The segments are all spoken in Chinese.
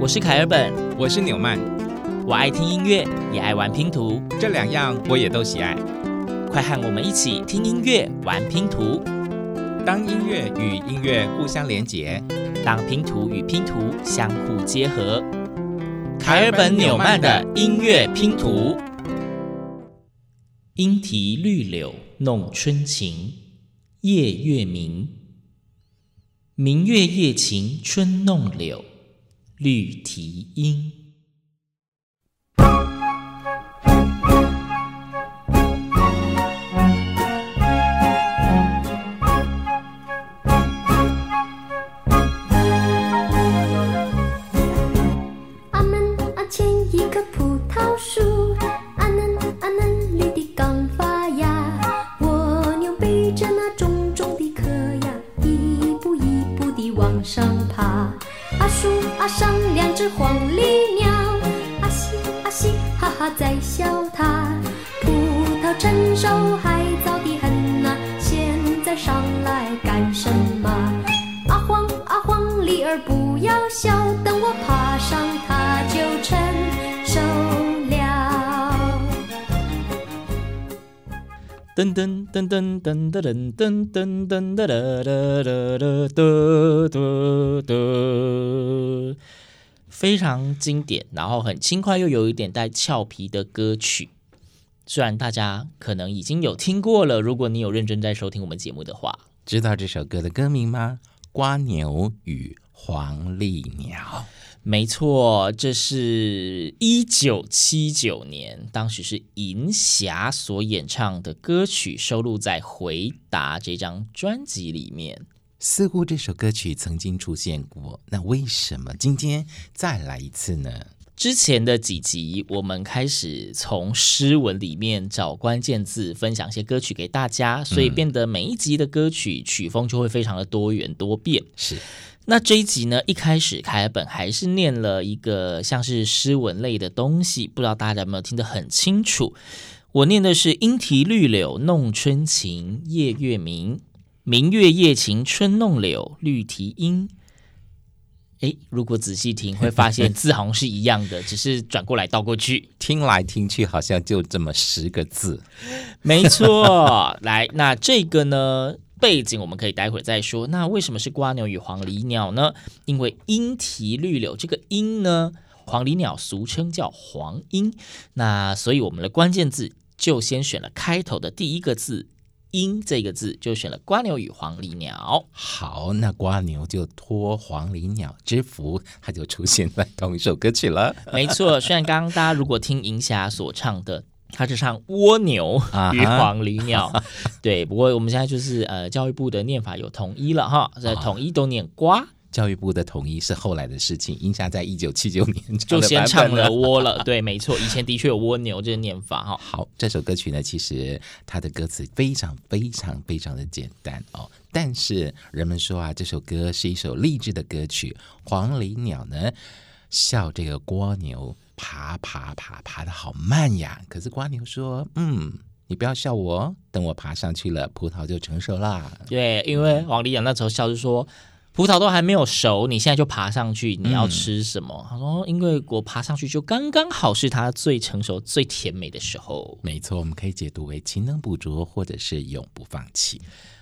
我是凯尔本，我是纽曼，我爱听音乐，也爱玩拼图，这两样我也都喜爱。快和我们一起听音乐、玩拼图，当音乐与音乐互相连结，当拼图与拼图相互结合。凯尔本纽曼的音乐拼图：莺啼绿柳弄春情，夜月明。明月夜晴春弄柳。绿蹄音。上两只黄鹂鸟，阿嘻阿嘻哈哈在笑。噔噔噔噔噔噔噔噔噔噔噔噔噔噔噔，非常经典，然后很轻快又有一点带俏皮的歌曲。虽然大家可能已经有听过了，如果你有认真在收听我们节目的话，知道这首歌的歌名吗？瓜牛与黄鹂鸟。没错，这是一九七九年，当时是银霞所演唱的歌曲，收录在《回答》这张专辑里面。似乎这首歌曲曾经出现过，那为什么今天再来一次呢？之前的几集，我们开始从诗文里面找关键字，分享一些歌曲给大家，所以变得每一集的歌曲曲风就会非常的多元多变。是。那这一集呢，一开始凯尔本还是念了一个像是诗文类的东西，不知道大家有没有听得很清楚？我念的是“莺啼绿柳弄春情，夜月明。明月夜晴春弄柳，绿啼莺。”诶，如果仔细听，会发现 字好像是一样的，只是转过来倒过去，听来听去好像就这么十个字。没错，来，那这个呢？背景我们可以待会儿再说。那为什么是瓜牛与黄鹂鸟呢？因为莺啼绿柳这个莺呢，黄鹂鸟俗称叫黄莺。那所以我们的关键字就先选了开头的第一个字“莺”这个字，就选了瓜牛与黄鹂鸟。好，那瓜牛就托黄鹂鸟之福，它就出现在同一首歌曲了。没错，虽然刚刚大家如果听银霞所唱的。他是唱蜗牛与黄鹂鸟，uh. 对。不过我们现在就是呃，教育部的念法有统一了哈，在统一都念瓜。教育部的统一是后来的事情，银霞在一九七九年就先唱了蜗了。对，没错，以前的确有蜗牛这个念法哈。好，这首歌曲呢，其实它的歌词非常非常非常的简单哦，但是人们说啊，这首歌是一首励志的歌曲。黄鹂鸟呢，笑这个蜗牛。爬爬爬爬的好慢呀！可是瓜牛说：“嗯，你不要笑我，等我爬上去了，葡萄就成熟啦。”对，因为王丽阳那时候笑就说：“葡萄都还没有熟，你现在就爬上去，你要吃什么？”嗯、他说：“因为我爬上去就刚刚好是它最成熟、最甜美的时候。”没错，我们可以解读为勤能补拙，或者是永不放弃。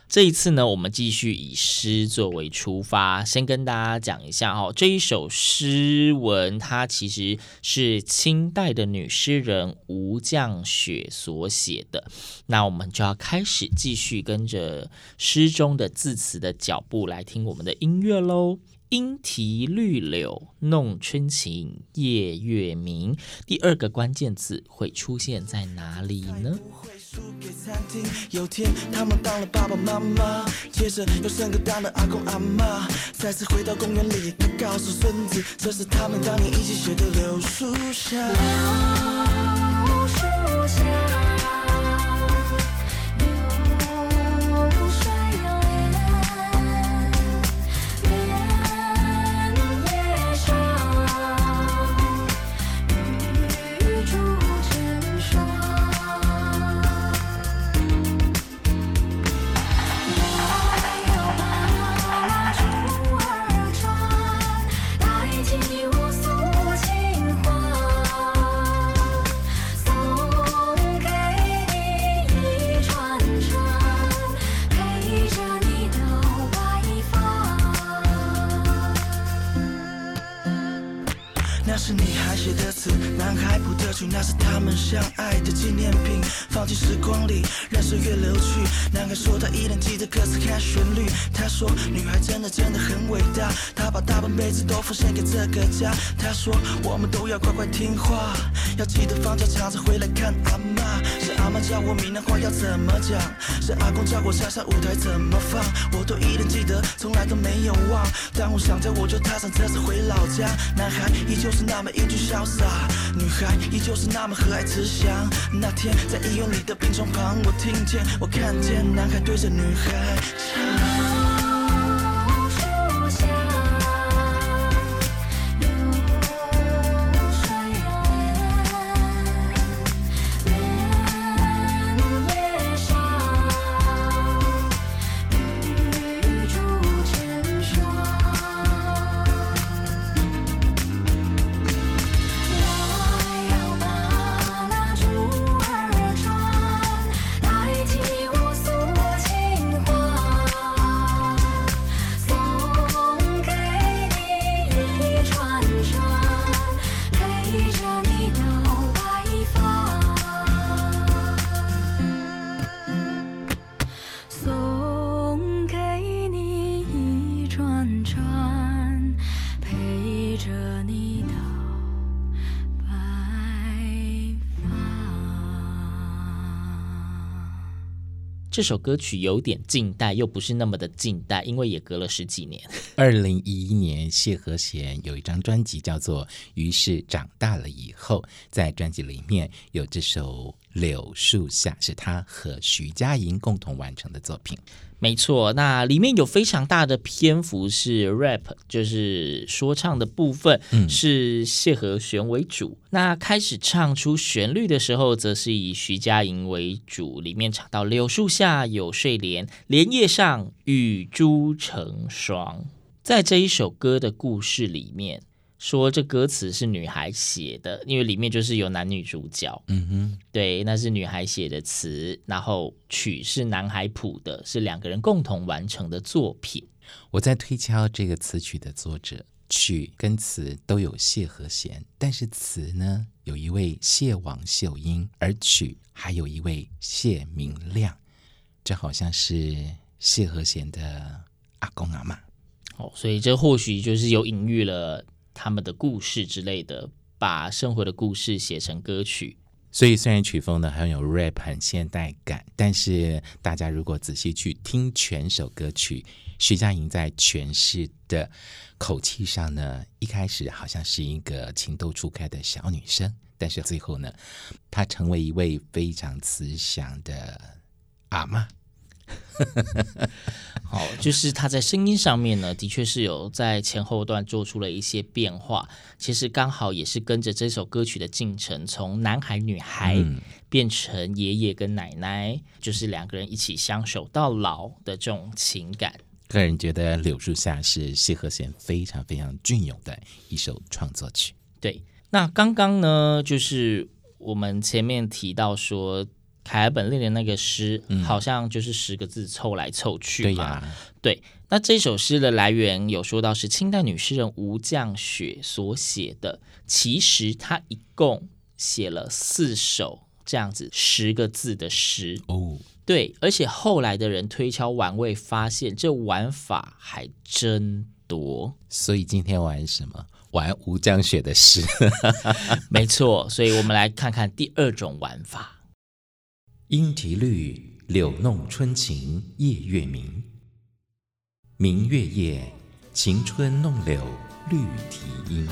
这一次呢，我们继续以诗作为出发，先跟大家讲一下哦，这一首诗文它其实是清代的女诗人吴绛雪所写的。那我们就要开始继续跟着诗中的字词的脚步来听我们的音乐喽。莺啼绿柳弄春情，夜月明。第二个关键字会出现在哪里呢？输给餐厅，有天他们当了爸爸妈妈，接着又生个当了阿公阿妈，再次回到公园里，他告诉孙子，这是他们当年一起写的柳树下。柳树下。奉献给这个家。他说我们都要乖乖听话，要记得放假常常回来看阿妈。是阿妈教我闽南话要怎么讲，是阿公教我下山舞台怎么放，我都依然记得，从来都没有忘。当我想着，我就踏上车子回老家。男孩依旧是那么英俊潇洒，女孩依旧是那么和蔼慈祥。那天在医院里的病床旁，我听见，我看见男孩对着女孩唱。这首歌曲有点近代，又不是那么的近代，因为也隔了十几年。二零一一年，谢和弦有一张专辑叫做《于是长大了以后》，在专辑里面有这首《柳树下》，是他和徐佳莹共同完成的作品。没错，那里面有非常大的篇幅是 rap，就是说唱的部分，嗯、是谢和弦为主。那开始唱出旋律的时候，则是以徐佳莹为主。里面唱到“柳树下有睡莲，莲叶上雨珠成双”。在这一首歌的故事里面。说这歌词是女孩写的，因为里面就是有男女主角。嗯哼，对，那是女孩写的词，然后曲是男孩谱的，是两个人共同完成的作品。我在推敲这个词曲的作者，曲跟词都有谢和弦，但是词呢，有一位谢王秀英，而曲还有一位谢明亮，这好像是谢和弦的阿公阿嬷。哦，所以这或许就是有隐喻了。他们的故事之类的，把生活的故事写成歌曲。所以虽然曲风呢很有 rap 很现代感，但是大家如果仔细去听全首歌曲，徐佳莹在诠释的口气上呢，一开始好像是一个情窦初开的小女生，但是最后呢，她成为一位非常慈祥的阿嬷。好，就是他在声音上面呢，的确是有在前后段做出了一些变化。其实刚好也是跟着这首歌曲的进程，从男孩女孩变成爷爷跟奶奶，就是两个人一起相守到老的这种情感。个人觉得《柳树下》是谢和弦非常非常隽永的一首创作曲。对，那刚刚呢，就是我们前面提到说。凯尔本列的那个诗，嗯、好像就是十个字凑来凑去嘛。对。那这首诗的来源有说到是清代女诗人吴绛雪所写的。其实她一共写了四首这样子十个字的诗哦。对，而且后来的人推敲玩味，发现这玩法还真多。所以今天玩什么？玩吴江雪的诗。没错，所以我们来看看第二种玩法。莺啼绿，柳弄春晴夜月明。明月夜，晴春弄柳绿啼莺。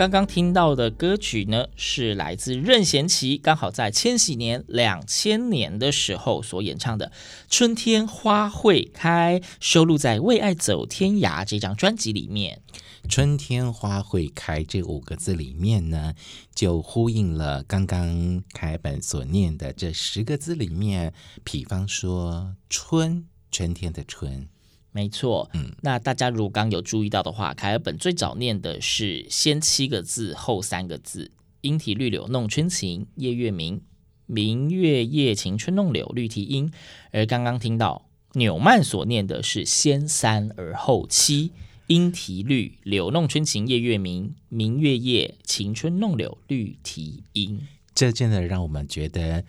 刚刚听到的歌曲呢，是来自任贤齐，刚好在千禧年两千年的时候所演唱的《春天花会开》，收录在《为爱走天涯》这张专辑里面。春天花会开这五个字里面呢，就呼应了刚刚楷本所念的这十个字里面，比方说春，春天的春。没错，嗯，那大家如果刚有注意到的话，凯尔本最早念的是先七个字后三个字，莺啼绿柳弄春情，夜月明，明月夜晴春弄柳，绿啼莺。而刚刚听到纽曼所念的是先三而后七，莺啼绿柳弄春情，夜月明，明月夜晴春弄柳，绿啼莺。这真的让我们觉得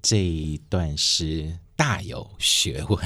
这一段诗。大有学问，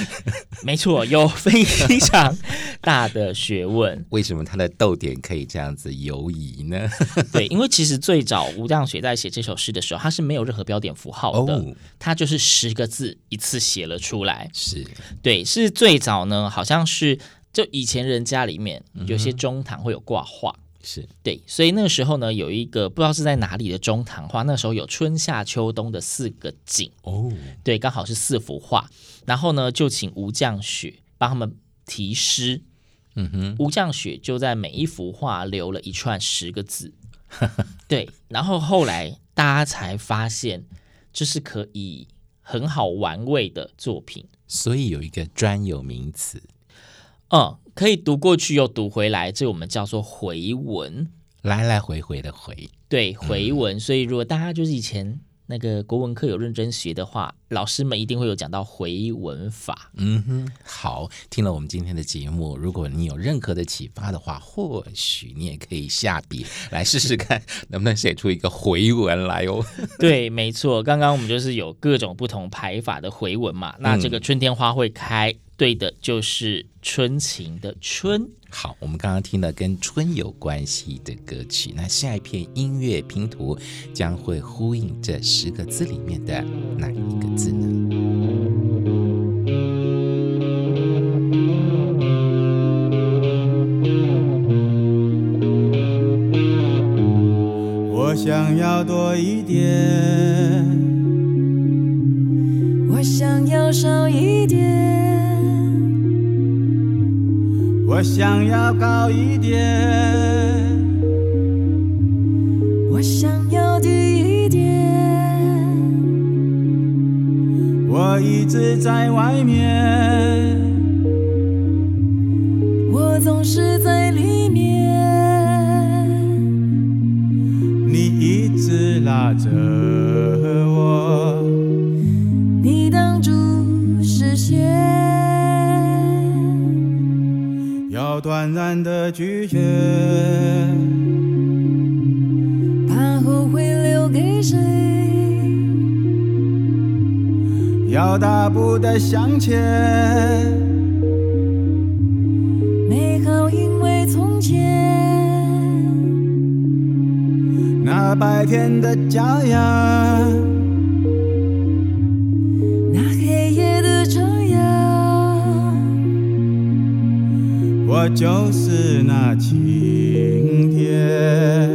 没错，有非常大的学问。为什么他的逗点可以这样子游移呢？对，因为其实最早吴亮雪在写这首诗的时候，他是没有任何标点符号的，哦、他就是十个字一次写了出来。是对，是最早呢，好像是就以前人家里面有些中堂会有挂画。嗯是。对，所以那个时候呢，有一个不知道是在哪里的中堂画，那时候有春夏秋冬的四个景哦，对，刚好是四幅画，然后呢就请吴降雪帮他们题诗，嗯哼，吴降雪就在每一幅画留了一串十个字，对，然后后来大家才发现这是可以很好玩味的作品，所以有一个专有名词。嗯，可以读过去又读回来，这我们叫做回文，来来回回的回。对，回文。嗯、所以如果大家就是以前那个国文课有认真学的话，老师们一定会有讲到回文法。嗯哼，好，听了我们今天的节目，如果你有任何的启发的话，或许你也可以下笔来试试看，能不能写出一个回文来哦。对，没错，刚刚我们就是有各种不同排法的回文嘛。那这个春天花会开。嗯对的，就是春情的春。好，我们刚刚听了跟春有关系的歌曲，那下一片音乐拼图将会呼应这十个字里面的哪一个字呢？我想要多一点，我想要少一点。我想要高一点，我想要低一点。我一直在外面，要断然的拒绝，怕后悔留给谁？要大步的向前，美好因为从前那白天的骄阳。我就是那晴天，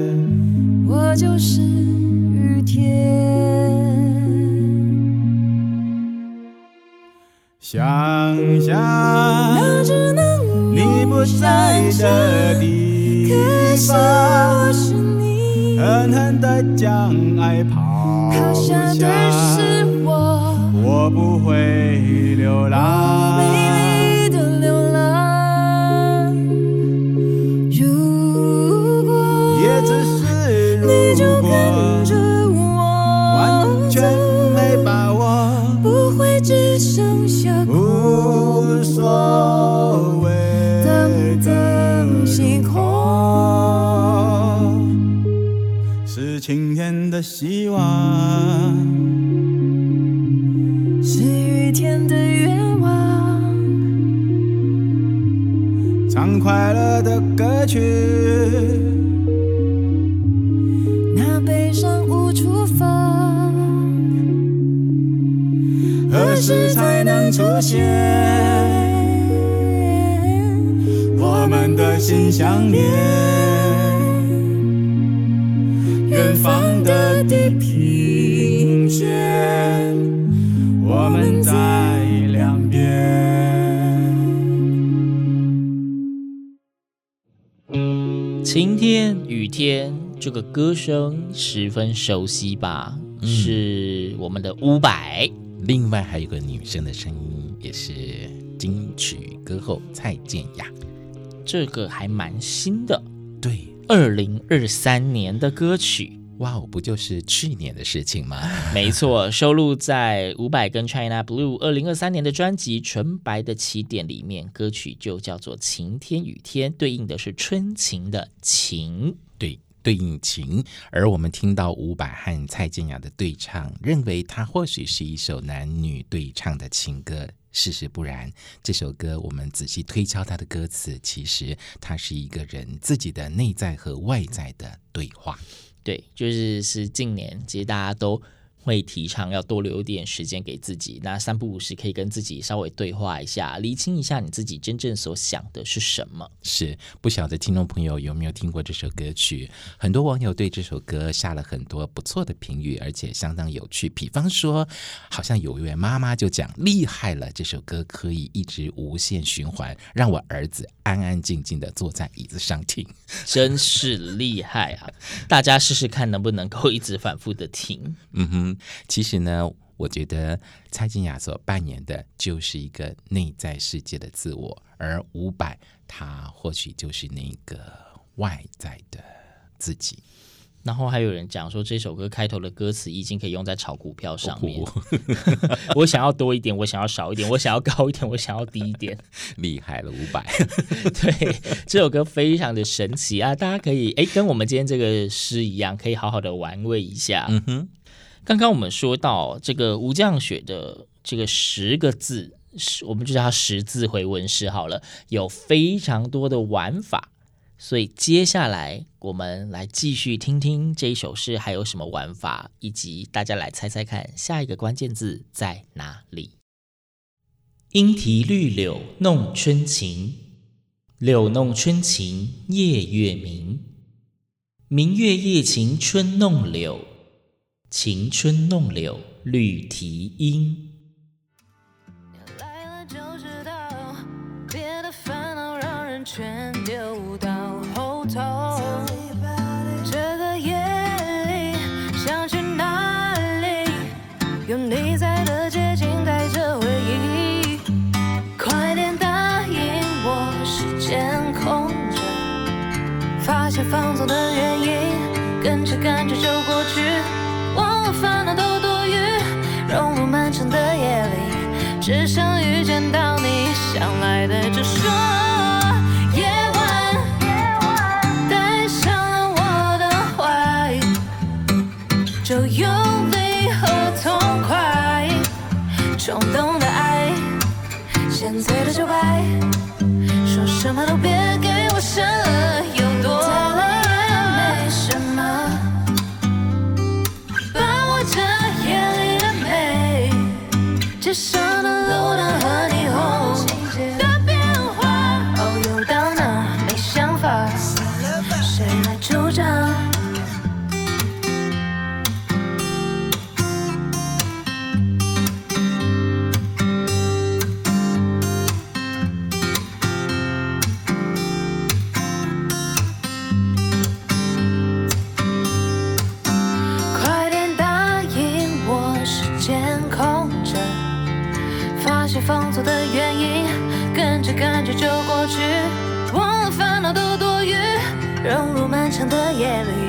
我就是雨天。想象你不在的地方，狠狠地将爱抛下，我不会流浪。希望是雨天的愿望，唱快乐的歌曲，那悲伤无处放，何时才能出现？我们的心相连。的地平线，我们在两边。晴天、雨天，这个歌声十分熟悉吧？嗯、是我们的伍佰。另外还有个女生的声音，也是金曲歌后蔡健雅。这个还蛮新的，对，二零二三年的歌曲。哇哦，不就是去年的事情吗？没错，收录在伍佰跟 China Blue 二零二三年的专辑《纯白的起点》里面，歌曲就叫做《晴天雨天》，对应的是春晴的晴，对，对应晴。而我们听到伍佰和蔡健雅的对唱，认为它或许是一首男女对唱的情歌。事实不然，这首歌我们仔细推敲它的歌词，其实它是一个人自己的内在和外在的对话。对，就是是近年，其实大家都。会提倡要多留一点时间给自己，那三不五时可以跟自己稍微对话一下，厘清一下你自己真正所想的是什么。是，不晓得听众朋友有没有听过这首歌曲？很多网友对这首歌下了很多不错的评语，而且相当有趣。比方说，好像有一位妈妈就讲厉害了，这首歌可以一直无限循环，让我儿子安安静静的坐在椅子上听，真是厉害啊！大家试试看能不能够一直反复的听。嗯哼。其实呢，我觉得蔡健雅所扮演的就是一个内在世界的自我，而伍佰他或许就是那个外在的自己。然后还有人讲说，这首歌开头的歌词已经可以用在炒股票上面。哦、我想要多一点，我想要少一点，我想要高一点，我想要低一点。厉害了，五百。对，这首歌非常的神奇啊！大家可以哎，跟我们今天这个诗一样，可以好好的玩味一下。嗯哼。刚刚我们说到这个吴绛雪的这个十个字，我们就叫它十字回文诗好了，有非常多的玩法，所以接下来我们来继续听听这一首诗还有什么玩法，以及大家来猜猜看下一个关键字在哪里。莺啼绿柳弄春情，柳弄春情夜月明，明月夜晴春弄柳。晴春弄柳绿啼莺。只想遇见到你，想来的就说。夜晚，带上了我的怀，就用力和痛快，冲动的爱，先醉的就白，说什么都别给我想了就过去，忘了烦恼都多余，融入漫长的夜里，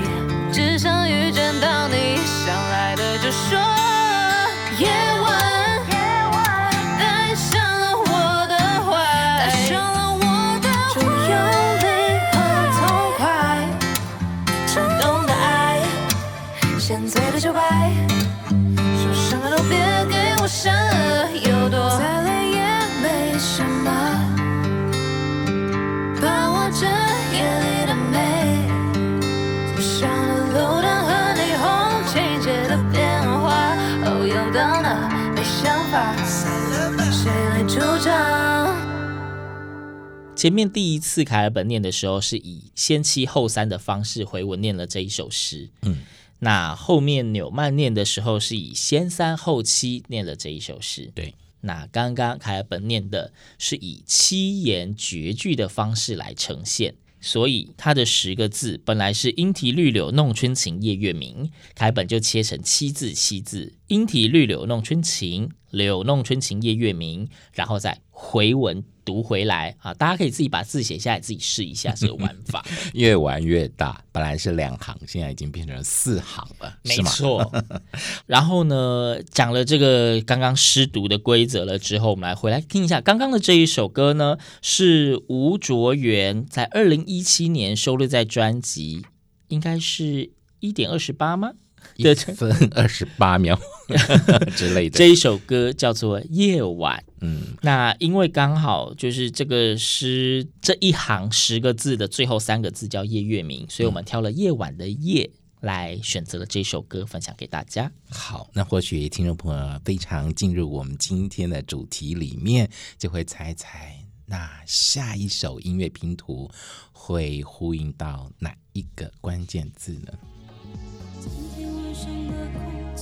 前面第一次凯尔本念的时候，是以先七后三的方式回文念了这一首诗。嗯，那后面纽曼念的时候是以先三后七念了这一首诗。对，那刚刚凯尔本念的是以七言绝句的方式来呈现。所以它的十个字本来是“莺啼绿柳弄春情夜月明”，凯本就切成七字七字，“莺啼绿柳弄春情，柳弄春情夜月明”，然后再回文读回来啊！大家可以自己把字写下来，自己试一下这个玩法。越玩越大，本来是两行，现在已经变成四行了，没错。然后呢，讲了这个刚刚诗读的规则了之后，我们来回来听一下刚刚的这一首歌呢，是吴卓源在二零一七年收录在专辑，应该是一点二十八吗？一分二十八秒 之类的。这一首歌叫做《夜晚》。嗯，那因为刚好就是这个诗这一行十个字的最后三个字叫“夜月明”，所以我们挑了“夜晚”的“夜”来选择了这首歌分享给大家。好，那或许听众朋友非常进入我们今天的主题里面，就会猜猜那下一首音乐拼图会呼应到哪一个关键字呢？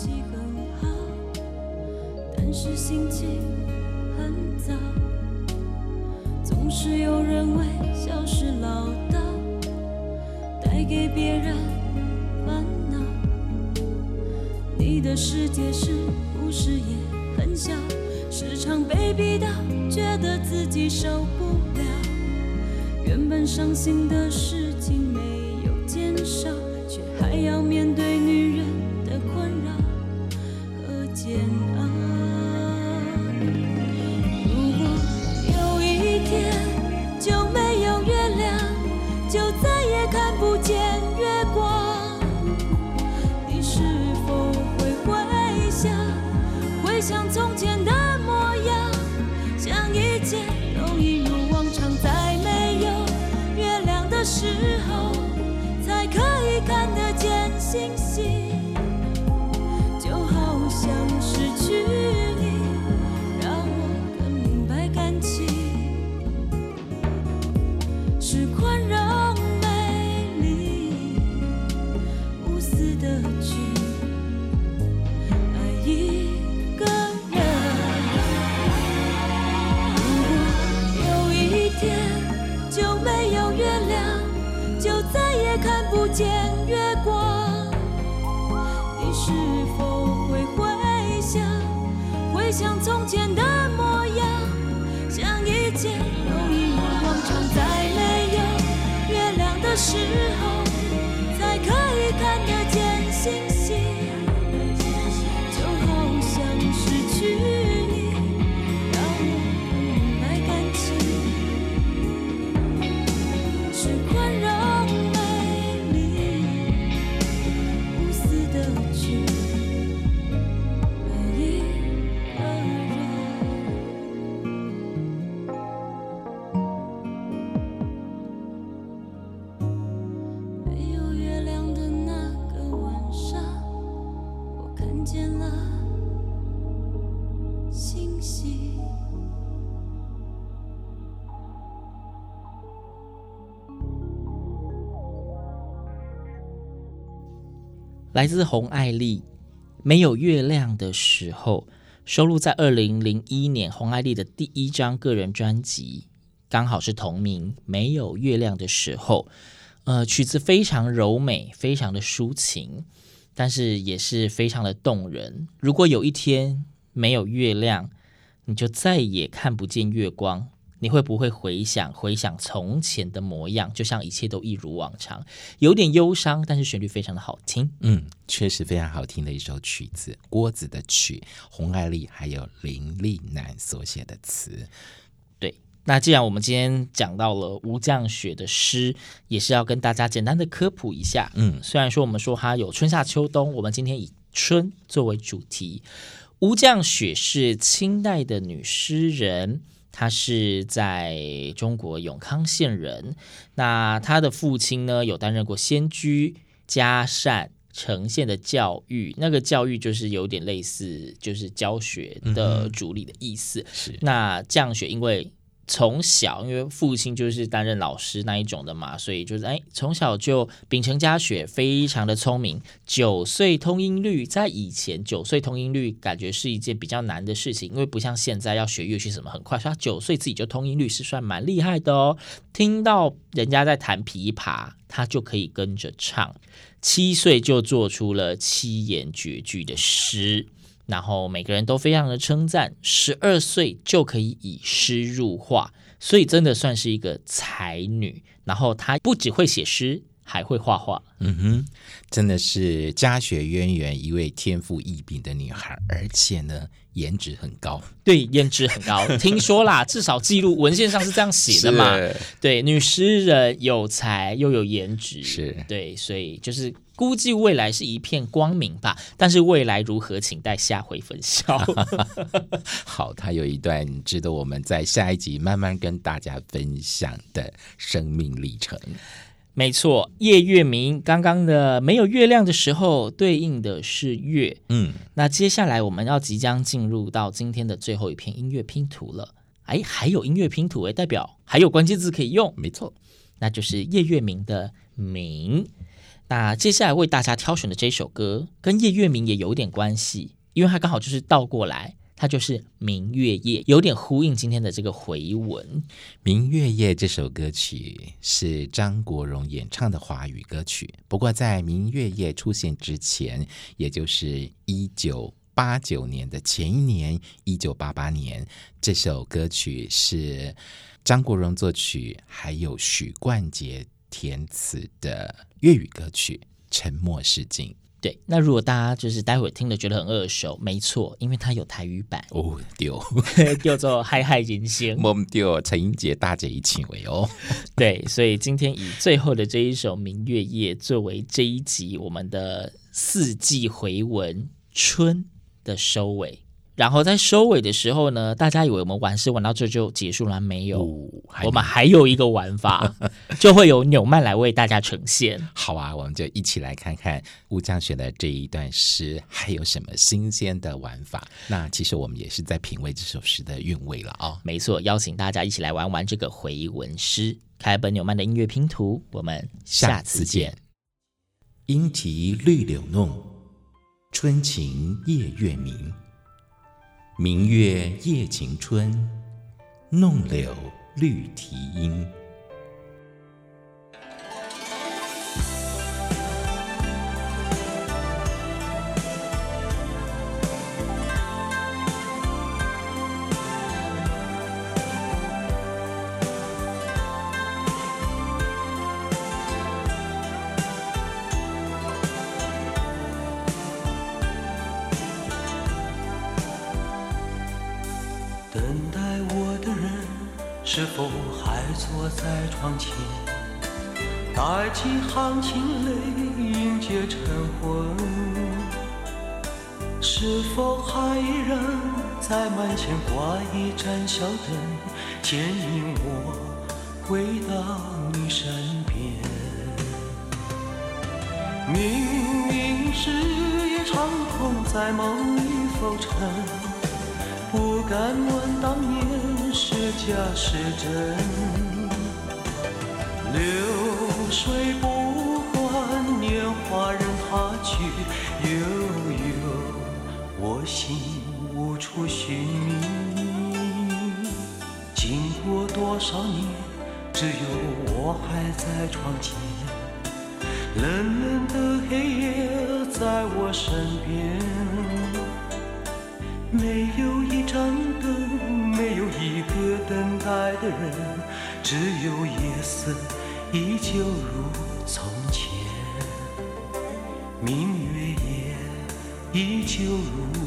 气很好，但是心情很糟。总是有人微笑是唠叨，带给别人烦恼。你的世界是不是也很小？时常被逼到，觉得自己受不了。原本伤心的事情没有减少。却还要面对女人不见月光，你是否会回想，回想从前的模样，像一切都一如往常，在没有月亮的时候，来自洪爱丽，没有月亮的时候，收录在二零零一年洪爱丽的第一张个人专辑，刚好是同名《没有月亮的时候》。呃，曲子非常柔美，非常的抒情，但是也是非常的动人。如果有一天没有月亮，你就再也看不见月光。你会不会回想回想从前的模样，就像一切都一如往常，有点忧伤，但是旋律非常的好听。嗯，确实非常好听的一首曲子，郭子的曲，洪爱丽还有林丽南所写的词。对，那既然我们今天讲到了吴降雪的诗，也是要跟大家简单的科普一下。嗯，虽然说我们说它有春夏秋冬，我们今天以春作为主题。吴降雪是清代的女诗人。他是在中国永康县人，那他的父亲呢，有担任过仙居、嘉善、呈现的教育，那个教育就是有点类似，就是教学的主理的意思。嗯、是，那降雪因为从小，因为父亲就是担任老师那一种的嘛，所以就是哎，从小就秉承家学，非常的聪明。九岁通音律，在以前九岁通音律感觉是一件比较难的事情，因为不像现在要学乐器什么很快，所以他九岁自己就通音律是算蛮厉害的哦。听到人家在弹琵琶，他就可以跟着唱。七岁就做出了七言绝句的诗。然后每个人都非常的称赞，十二岁就可以以诗入画，所以真的算是一个才女。然后她不只会写诗，还会画画。嗯哼，真的是家学渊源，一位天赋异禀的女孩，而且呢，颜值很高。对，颜值很高。听说啦，至少记录文献上是这样写的嘛。对，女诗人有才又有颜值，是对，所以就是。估计未来是一片光明吧，但是未来如何，请待下回分晓。好，他有一段值得我们在下一集慢慢跟大家分享的生命历程。没错，夜月明刚刚的没有月亮的时候，对应的是月。嗯，那接下来我们要即将进入到今天的最后一篇音乐拼图了。哎，还有音乐拼图，哎，代表还有关键字可以用。没错，那就是夜月明的明。那接下来为大家挑选的这首歌，跟夜月明也有点关系，因为它刚好就是倒过来，它就是明月夜，有点呼应今天的这个回文。明月夜这首歌曲是张国荣演唱的华语歌曲，不过在明月夜出现之前，也就是一九八九年的前一年，一九八八年，这首歌曲是张国荣作曲，还有许冠杰。填词的粤语歌曲《沉默是金》。对，那如果大家就是待会听了觉得很耳熟，没错，因为它有台语版哦，丢 叫做《嗨嗨人生》，我们丢陈英杰大姐一起为哦。对，所以今天以最后的这一首《明月夜》作为这一集我们的四季回文春的收尾。然后在收尾的时候呢，大家以为我们玩诗玩到这就结束了？没有，哦、我们还有一个玩法，就会由纽曼来为大家呈现。好啊，我们就一起来看看乌江雪的这一段诗还有什么新鲜的玩法。那其实我们也是在品味这首诗的韵味了啊、哦。没错，邀请大家一起来玩玩这个回文诗，开本纽曼的音乐拼图。我们下次见。莺啼绿柳弄，春情夜月明。明月夜晴春，弄柳绿啼莺。是否还坐在窗前，带几行清泪迎接晨昏？是否还依然在门前挂一盏小灯，牵引我回到你身边？明明是一场空，在梦里浮沉，不敢问当年。是假是真，流水不管年华任它去，悠悠我心无处寻觅。经过多少年，只有我还在窗前，冷冷的黑夜在我身边，没有一盏。一个等待的人，只有夜色依旧如从前。明月夜依旧如